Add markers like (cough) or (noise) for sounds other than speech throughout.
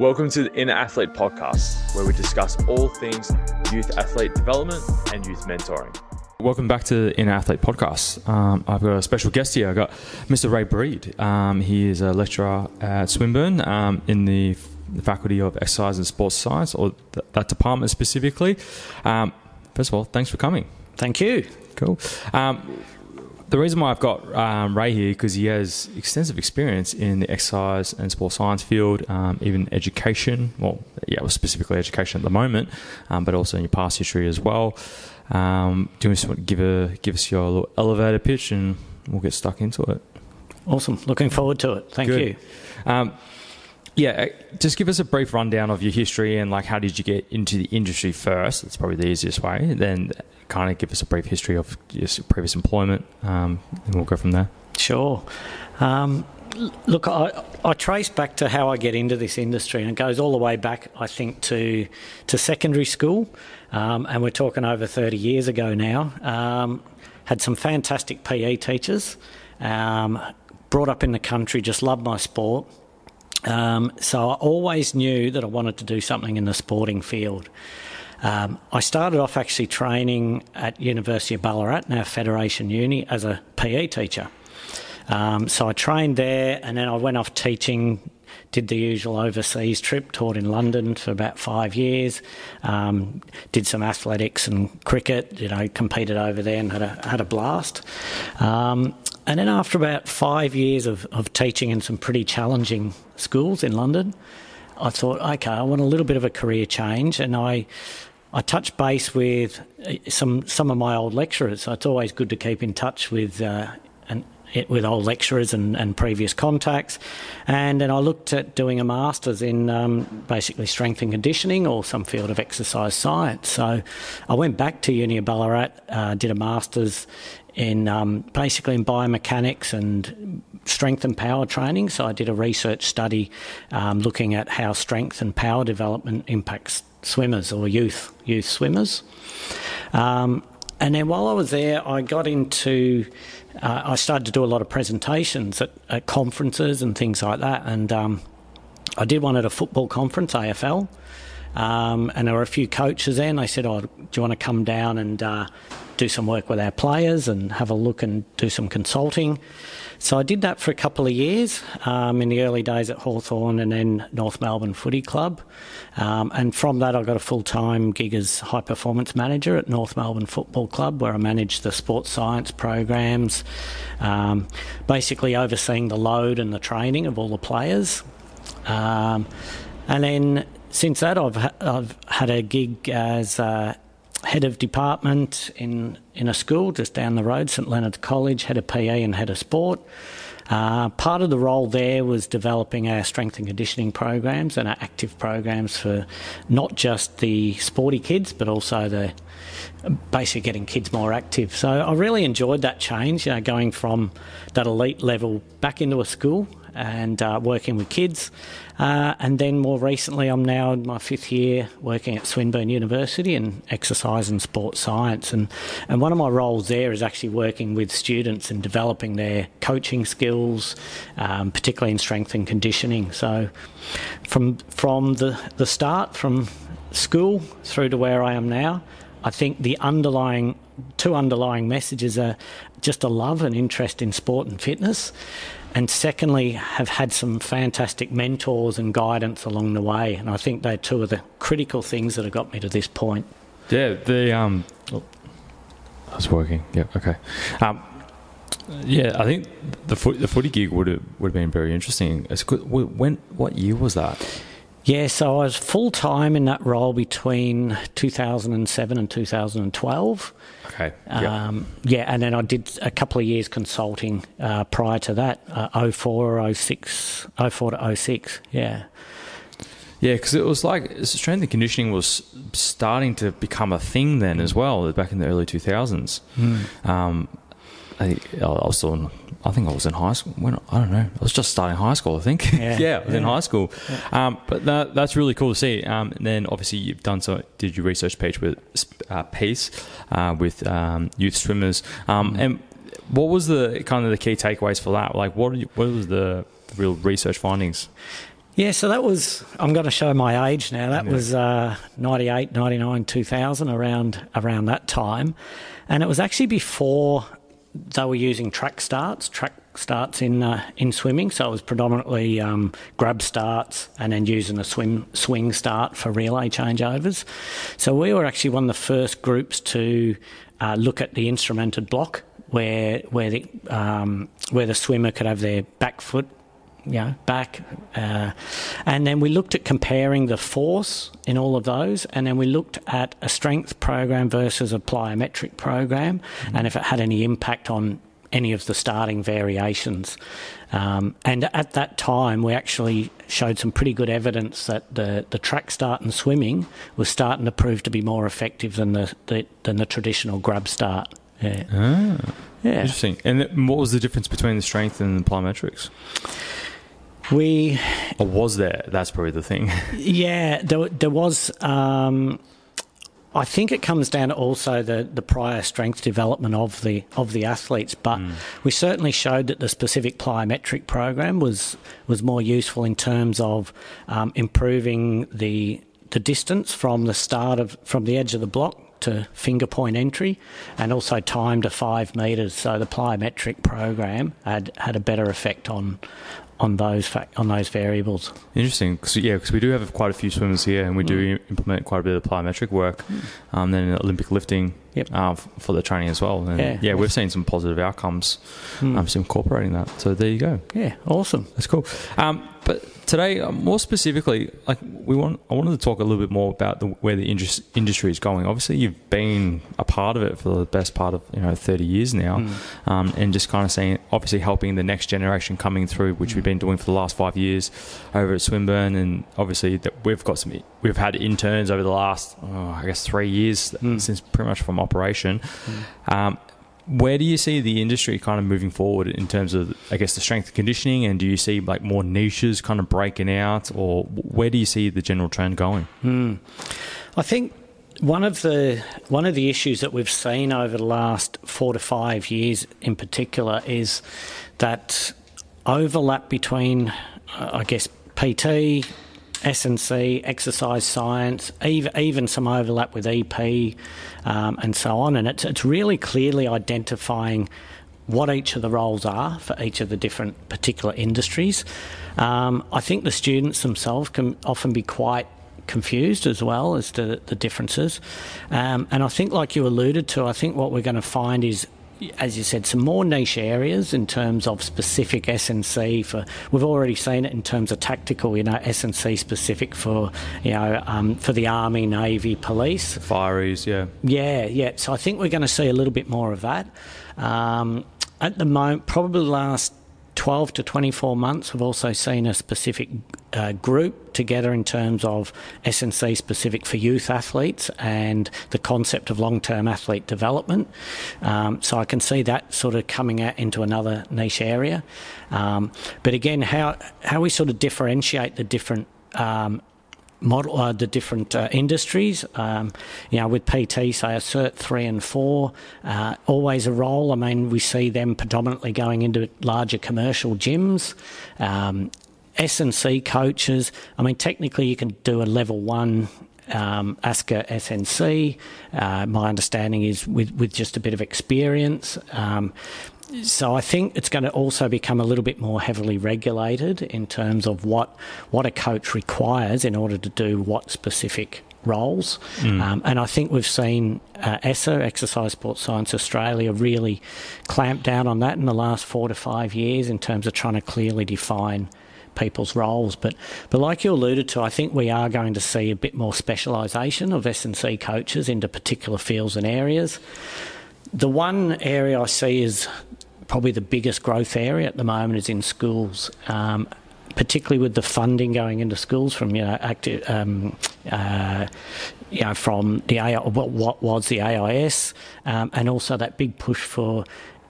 Welcome to the Inner Athlete podcast, where we discuss all things youth athlete development and youth mentoring. Welcome back to the Inner Athlete podcast. Um, I've got a special guest here. I've got Mr. Ray Breed. Um, he is a lecturer at Swinburne um, in the, the, Faculty of Exercise and Sports Science, or th- that department specifically. Um, first of all, thanks for coming. Thank you. Cool. Um, the reason why I've got um, Ray here because he has extensive experience in the exercise and sports science field, um, even education. Well, yeah, well, specifically education at the moment, um, but also in your past history as well. Um, do you want to give a give us your little elevator pitch, and we'll get stuck into it. Awesome. Looking forward to it. Thank Good. you. Um, yeah, uh, just give us a brief rundown of your history and like how did you get into the industry first? That's probably the easiest way. Then kind of give us a brief history of your previous employment, um, and we'll go from there. Sure. Um, look, I, I trace back to how I get into this industry, and it goes all the way back, I think, to to secondary school, um, and we're talking over 30 years ago now. Um, had some fantastic PE teachers. Um, brought up in the country, just loved my sport. Um, so I always knew that I wanted to do something in the sporting field. Um, I started off actually training at University of Ballarat, now Federation Uni, as a PE teacher. Um, so I trained there, and then I went off teaching. Did the usual overseas trip, taught in London for about five years. Um, did some athletics and cricket. You know, competed over there and had a had a blast. Um, and then after about five years of, of teaching in some pretty challenging schools in London, I thought, okay, I want a little bit of a career change, and I I touched base with uh, some some of my old lecturers. It's always good to keep in touch with uh, and with old lecturers and, and, previous contacts. And then I looked at doing a master's in um, basically strength and conditioning or some field of exercise science. So I went back to Uni of Ballarat, uh, did a master's in um, basically in biomechanics and strength and power training. So I did a research study um, looking at how strength and power development impacts swimmers or youth youth swimmers. Um, and then while I was there, I got into uh, I started to do a lot of presentations at, at conferences and things like that. And um, I did one at a football conference, AFL. Um, and there were a few coaches there, and they said, "Oh, do you want to come down and uh, do some work with our players and have a look and do some consulting?" So I did that for a couple of years um, in the early days at Hawthorn and then North Melbourne Footy Club. Um, and from that, I got a full time gig as high performance manager at North Melbourne Football Club, where I managed the sports science programs, um, basically overseeing the load and the training of all the players. Um, and then since that, I've, ha- I've had a gig as uh, head of department in, in a school just down the road, St Leonard's College, head of PE and head of sport. Uh, part of the role there was developing our strength and conditioning programs and our active programs for not just the sporty kids, but also the basically getting kids more active. So I really enjoyed that change, you know, going from that elite level back into a school and uh, working with kids. Uh, and then more recently, I'm now in my fifth year working at Swinburne University in exercise and sports science. And, and one of my roles there is actually working with students and developing their coaching skills, um, particularly in strength and conditioning. So from, from the, the start, from school through to where I am now, I think the underlying two underlying messages are just a love and interest in sport and fitness and secondly, have had some fantastic mentors and guidance along the way. And I think they're two of the critical things that have got me to this point. Yeah, the um, oh, that's working. Yeah, okay. Um, yeah, I think the the footy gig would have would have been very interesting. It's good. When what year was that? Yeah, so I was full time in that role between 2007 and 2012. Okay. Um, yeah, and then I did a couple of years consulting uh, prior to that, uh, 04, 06, 04 to 06. Yeah. Yeah, because it was like strength and conditioning was starting to become a thing then as well, back in the early 2000s. Mm. Um, I, I was still in, I think I was in high school. When I don't know, I was just starting high school. I think. Yeah, (laughs) yeah I was yeah. in high school. Yeah. Um, but that, that's really cool to see. Um, and then obviously you've done so. Did your research page with uh, Pace uh, with um, youth swimmers? Um, mm. And what was the kind of the key takeaways for that? Like, what what was the real research findings? Yeah, so that was, I'm going to show my age now. That Yeah. was uh, 98, 99, 2000, around, around that time. And it was actually before they were using track starts, track starts in uh, in swimming. So it was predominantly um, grab starts and then using a swim swing start for relay changeovers. So we were actually one of the first groups to uh, look at the instrumented block, where where the um, where the swimmer could have their back foot you know, back. Uh, and then we looked at comparing the force in all of those, and then we looked at a strength program versus a plyometric program, and if it had any impact on any of the starting variations. Um, and at that time, we actually showed some pretty good evidence that the, the track start and swimming was starting to prove to be more effective than the, the than the traditional grab start. Yeah. Ah, Yeah. interesting. And what was the difference between the strength and the plyometrics? We Or was there? That's probably the thing. (laughs) Yeah, there, there was. Um, I think it comes down to also the, the prior strength development of the of the athletes, but we certainly showed that the specific plyometric program was was more useful in terms of um, improving the the distance from the start of from the edge of the block to finger point entry, and also time to five meters. So the plyometric program had had a better effect on on those fac- on those variables. Interesting. 'Cause, yeah, because we do have quite a few swimmers here, and we do implement quite a bit of plyometric work. Um, then Olympic lifting Yep. uh, f- for the training as well. And Yeah. yeah, we've seen some positive outcomes Hmm. um, so incorporating that. So there you go. Yeah, awesome. That's cool. Um, but today, uh, more specifically, like we want, I wanted to talk a little bit more about the, where the indus- industry is going. Obviously, you've been a part of it for the best part of you know thirty years now, Hmm. um, and just kind of saying, obviously, helping the next generation coming through, which we've been doing for the last five years over at Swinburne, and obviously that we've got some, we've had interns over the last, oh, I guess, three years Mm. since pretty much from operation. Um, where do you see the industry kind of moving forward in terms of, I guess, the strength and conditioning? And do you see like more niches kind of breaking out, or where do you see the general trend going? Hmm. I think one of the one of the issues that we've seen over the last four to five years, in particular, is that overlap between, uh, I guess, PT, S&C, exercise science, even, some overlap with EP, um, and so on. And it's it's really clearly identifying what each of the roles are for each of the different particular industries. Um, I think the students themselves can often be quite confused as well as to the differences. Um, and I think, like you alluded to, I think what we're going to find is, as you said, some more niche areas in terms of specific S&C for. We've already seen it in terms of tactical, you know, S&C specific for, you know, um, for the army, navy, police. Fireys, yeah. Yeah, yeah. So I think we're going to see a little bit more of that. Um, at the moment, probably last 12 to 24 months, we've also seen a specific uh, group together in terms of S&C specific for youth athletes and the concept of long-term athlete development. Um, so I can see that sort of coming out into another niche area. Um, but again, how how we sort of differentiate the different um, model uh, the different uh, industries. Um, you know, with PT, say a Cert three and four, uh, always a role. I mean, we see them predominantly going into larger commercial gyms. Um, S and C coaches. I mean, technically, you can do a level one. Um, ASCA SNC. Uh, my understanding is with, with just a bit of experience. Um, so I think it's going to also become a little bit more heavily regulated in terms of what what a coach requires in order to do what specific roles. Um, and I think we've seen uh, ESSA, Exercise Sports Science Australia, really clamp down on that in the last four to five years in terms of trying to clearly define people's roles. But but like you alluded to, I think we are going to see a bit more specialisation of S and C coaches into particular fields and areas. The one area I see is probably the biggest growth area at the moment is in schools. Um, particularly with the funding going into schools from you know active, um, uh, you know from the AI, what, what was the AIS, um, and also that big push for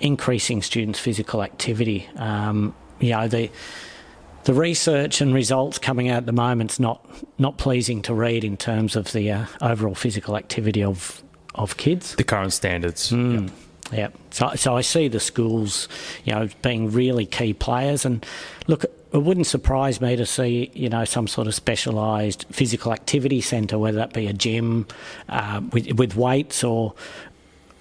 increasing students' physical activity. Um, you know the the research and results coming out at the moment's not not pleasing to read in terms of the uh, overall physical activity of of kids. The current standards. Mm. Yeah. So, so I see the schools, you know, being really key players. And look, it wouldn't surprise me to see, you know, some sort of specialised physical activity centre, whether that be a gym uh, with, with weights or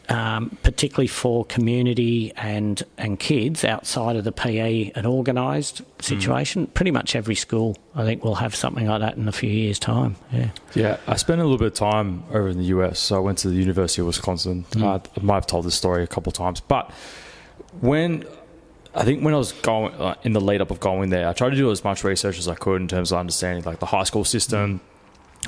um, particularly for community and and kids outside of the PE and organised situation. Mm. Pretty much every school, I think, will have something like that in a few years' time. Yeah. Yeah, I spent a little bit of time over in the US. So I went to the University of Wisconsin. Mm. Uh, I might have told this story a couple of times, but when I think when I was going uh, in the lead up of going there, I tried to do as much research as I could in terms of understanding like the high school system. Mm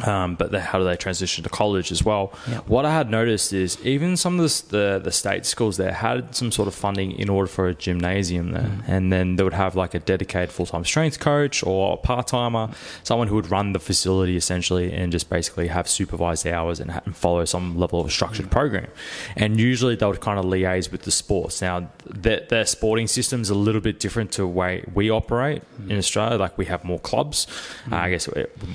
um, but the, how do they transition to college as well? What I had noticed is even some of the, the, the state schools there had some sort of funding in order for a gymnasium there, mm. and then they would have like a dedicated full time strength coach or a part timer, someone who would run the facility essentially and just basically have supervised hours and, and follow some level of structured mm. program. And usually they would kind of liaise with the sports. Now their, their sporting system is a little bit different to the way we operate mm. in Australia. Like we have more clubs, uh, I guess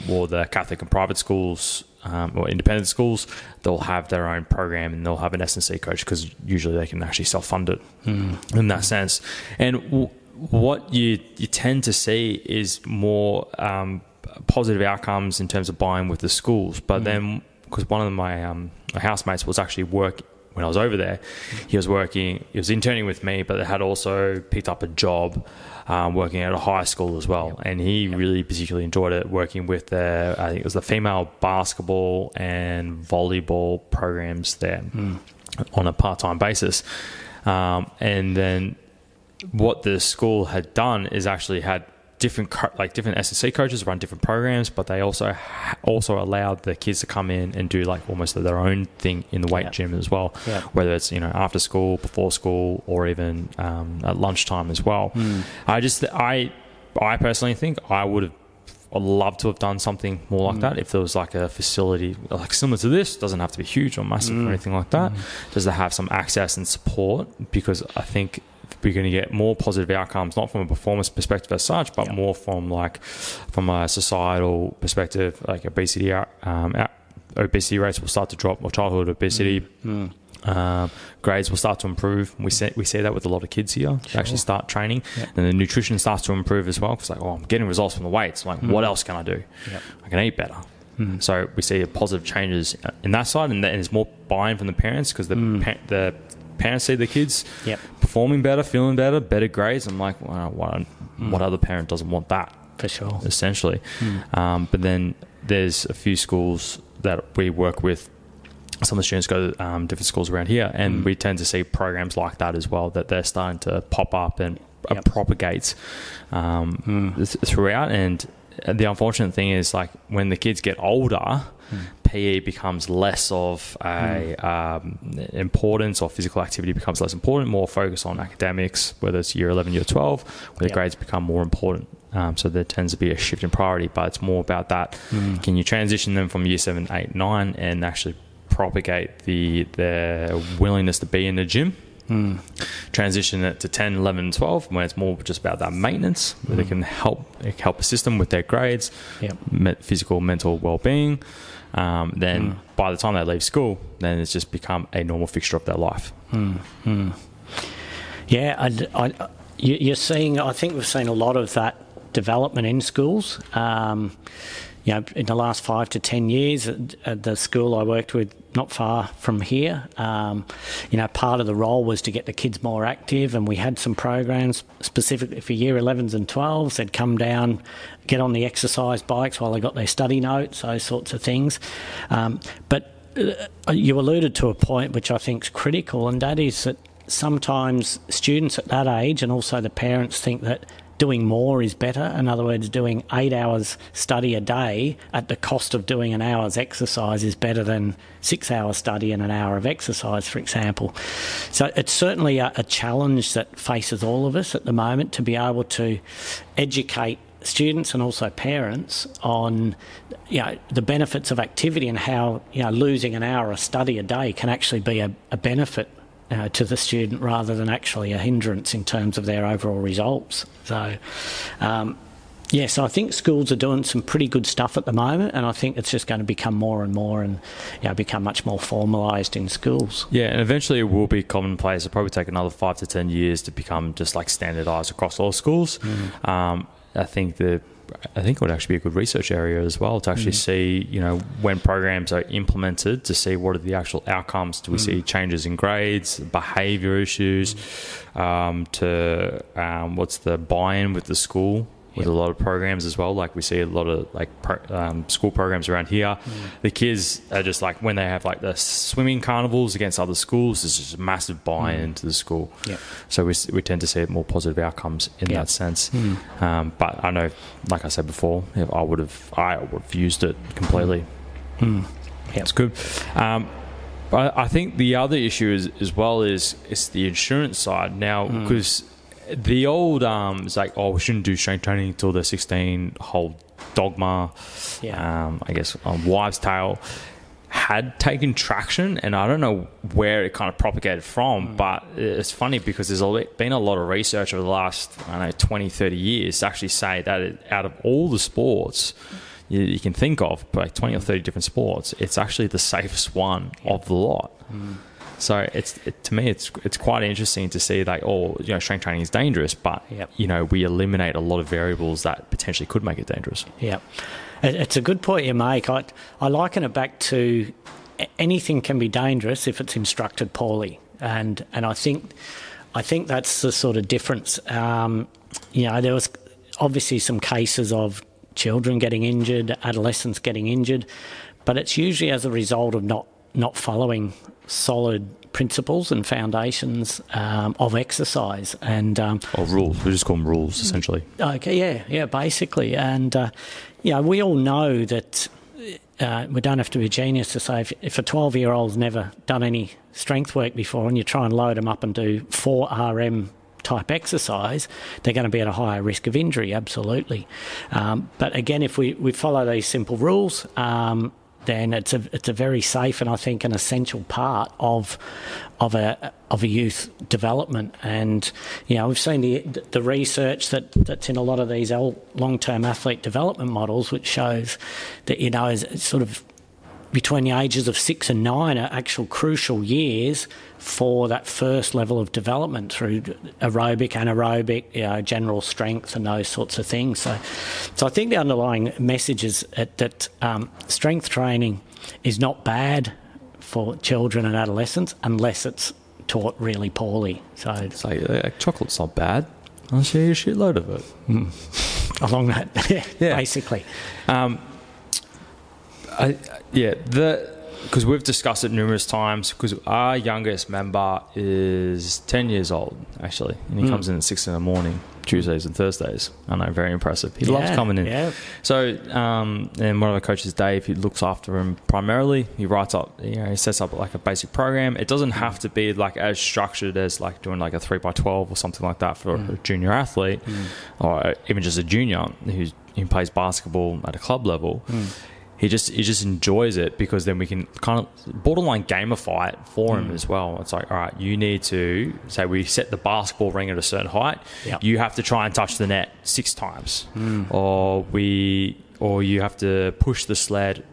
more the Catholic and private private schools um, or independent schools, they'll have their own program and they'll have an S&C coach because usually they can actually self fund it mm. in that sense. And w- what you you tend to see is more um, positive outcomes in terms of buying with the schools. But mm. then, because one of my, um, my housemates was actually work when I was over there, he was working, he was interning with me, but had also picked up a job um, working at a high school as well. Yep. And he yep. really particularly enjoyed it working with the, I think it was the female basketball and volleyball programs there mm. on a part time basis. Um, and then what the school had done is actually had different like different S&C coaches run different programs, but they also ha- also allowed the kids to come in and do like almost their own thing in the weight gym as well. Whether it's you know after school, before school, or even um, at lunchtime as well. Mm. I just I I personally think I would have I'd love to have done something more like mm. that. If there was like a facility like similar to this, doesn't have to be huge or massive mm. or anything like that. Does it have some access and support? Because I think we're going to get more positive outcomes, not from a performance perspective as such, but yep. more from like from a societal perspective, like obesity, um, obesity rates will start to drop, or childhood obesity. Mm. Um, grades will start to improve. We see, we see that with a lot of kids here. Sure. They actually start training, yep. and the nutrition starts to improve as well. Because like, oh, I'm getting results from the weights. Like, mm. what else can I do? Yep. I can eat better. Mm. So we see positive changes in that side, and there's more buy-in from the parents because the mm. pa- the parents see the kids yep. performing better, feeling better, better grades. I'm like, well, what, mm. what other parent doesn't want that? For sure. Essentially. Mm. Um, but then there's a few schools that we work with. Some of the students go to um, different schools around here, and mm. we tend to see programs like that as well that they're starting to pop up and yep. propagate um, mm. th- throughout. And the unfortunate thing is, like, when the kids get older, mm. PE becomes less of a mm. um, importance or physical activity becomes less important, more focus on academics, whether it's year 11, year 12, where yep. the grades become more important. Um, so there tends to be a shift in priority, but it's more about that. Mm. Can you transition them from year 7, 8, 9 and actually propagate the their willingness to be in the gym? Mm. Transition it to 10, 11, 12 when it's more just about that maintenance, where mm. they can help help a system with their grades, yep. physical, mental well being um, then mm. by the time they leave school, then it's just become a normal fixture of their life. Mm. Yeah, I, I, you're seeing. I think we've seen a lot of that development in schools. Um, you know, in the last five to ten years, at the school I worked with not far from here, um, you know, part of the role was to get the kids more active, and we had some programs specifically for year 11s and 12s. They'd come down, get on the exercise bikes while they got their study notes, those sorts of things. Um, but uh, you alluded to a point which I think is critical, and that is that sometimes students at that age and also the parents think that doing more is better. In other words, doing eight hours study a day at the cost of doing an hour's exercise is better than six hours study and an hour of exercise, for example. So it's certainly a, a challenge that faces all of us at the moment to be able to educate students and also parents on you know, the benefits of activity and how you know, losing an hour of study a day can actually be a, a benefit uh, to the student rather than actually a hindrance in terms of their overall results. So, um, yeah, so I think schools are doing some pretty good stuff at the moment, and I think it's just going to become more and more and you know, become much more formalised in schools. Yeah, and eventually it will be commonplace. It'll probably take another five to ten years to become just like standardised across all schools. Mm. Um, I think the I think it would actually be a good research area as well to actually Mm. see, you know, when programs are implemented to see what are the actual outcomes. Do we see Mm. changes in grades, behaviour issues, um, to um, what's the buy-in with the school with Yep. a lot of programs as well. Like we see a lot of like pro, um, school programs around here. Mm. The kids are just like when they have like the swimming carnivals against other schools, there's just a massive buy-in to the school. Yep. So we, we tend to see more positive outcomes in Yeah. that sense. Mm. Um, but I know, like I said before, if I would have I would have used it completely. Mm. It's good. Um, but I think the other issue is as well is is the insurance side now Mm. because the old um, it's like oh we shouldn't do strength training until they're 16 whole dogma Yeah. um, I guess um, wives tale had taken traction and I don't know where it kind of propagated from but it's funny because there's a been a lot of research over the last I don't know 20 30 years to actually say that it, out of all the sports you, you can think of like 20 or 30 different sports it's actually the safest one of the lot so it's it, to me it's it's quite interesting to see like oh you know strength training is dangerous but Yep. you know we eliminate a lot of variables that potentially could make it dangerous Yeah, it's a good point you make. I I liken it back to anything can be dangerous if it's instructed poorly, and and I think I think that's the sort of difference. Um, you know, there was obviously some cases of children getting injured, adolescents getting injured, but it's usually as a result of not not following solid principles and foundations um, of exercise and um, or rules we just call them rules essentially Okay, yeah, yeah, basically, and uh, you know, we all know that uh, we don't have to be a genius to say if, if a twelve-year-old's never done any strength work before, and you try and load them up and do four RM type exercise, they're going to be at a higher risk of injury. Absolutely, um, but again, if we, we follow these simple rules. Um, then it's a it's a very safe and I think an essential part of of a of a youth development. And you know we've seen the the research that that's in a lot of these long term athlete development models, which shows that you know is sort of between the ages of six and nine are actual crucial years for that first level of development through aerobic, anaerobic, you know, general strength, and those sorts of things. So, so I think the underlying message is that, that um, strength training is not bad for children and adolescents unless it's taught really poorly. So it's like uh, chocolate's not bad I'll show you a shitload of it (laughs) along that, (laughs) Yeah. basically. Um, I, yeah, the because we've discussed it numerous times. Because our youngest member is ten years old actually, and he Mm. comes in at six in the morning, Tuesdays and Thursdays. I know, very impressive. He loves coming in. Yeah, So, um, and one of our coaches, Dave, he looks after him primarily. He writes up, you know, he sets up like a basic program. It doesn't have to be like as structured as like doing like a three by twelve or something like that for a junior athlete, or even just a junior who's who plays basketball at a club level. He just he just enjoys it because then we can kind of borderline gamify it for him mm. as well. It's like, all right, you need to say we set the basketball ring at a certain height. Yep. You have to try and touch the net six times, mm. or we or you have to push the sled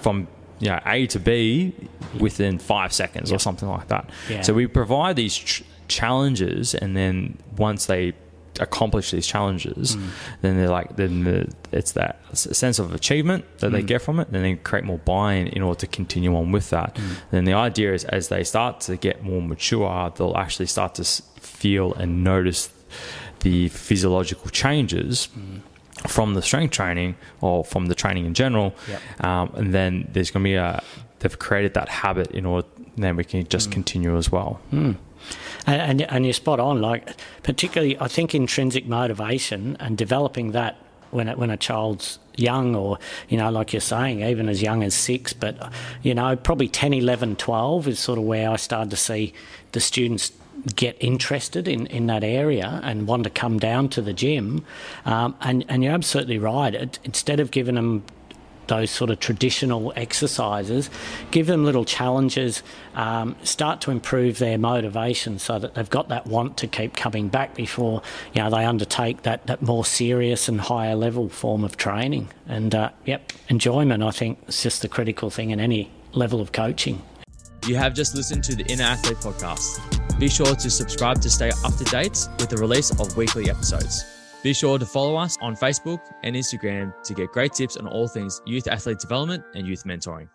from you know A to B within five seconds or something like that. Yeah. So we provide these ch- challenges, and then once they accomplish these challenges, mm. then they're like then the, it's that sense of achievement that they mm. get from it, and then create more buy-in in order to continue on with that. Mm. Then the idea is as they start to get more mature, they'll actually start to feel and notice the physiological changes from the strength training or from the training in general, Yep. um, and then there's going to be a they've created that habit in order. Then we can just continue as well. Hmm. And, and, and you're spot on. Like, particularly, I think intrinsic motivation and developing that when a, when a child's young, or you know, like you're saying, even as young as six. But you know, probably 10, 11, 12 is sort of where I started to see the students get interested in, in that area and want to come down to the gym. Um, and and you're absolutely right. It, instead of giving them those sort of traditional exercises, give them little challenges, um, start to improve their motivation so that they've got that want to keep coming back before you know they undertake that, that more serious and higher level form of training. And uh, yep, enjoyment I think is just the critical thing in any level of coaching. You have just listened to the Inner Athlete podcast. Be sure to subscribe to stay up to date with the release of weekly episodes. Be sure to follow us on Facebook and Instagram to get great tips on all things youth athlete development and youth mentoring.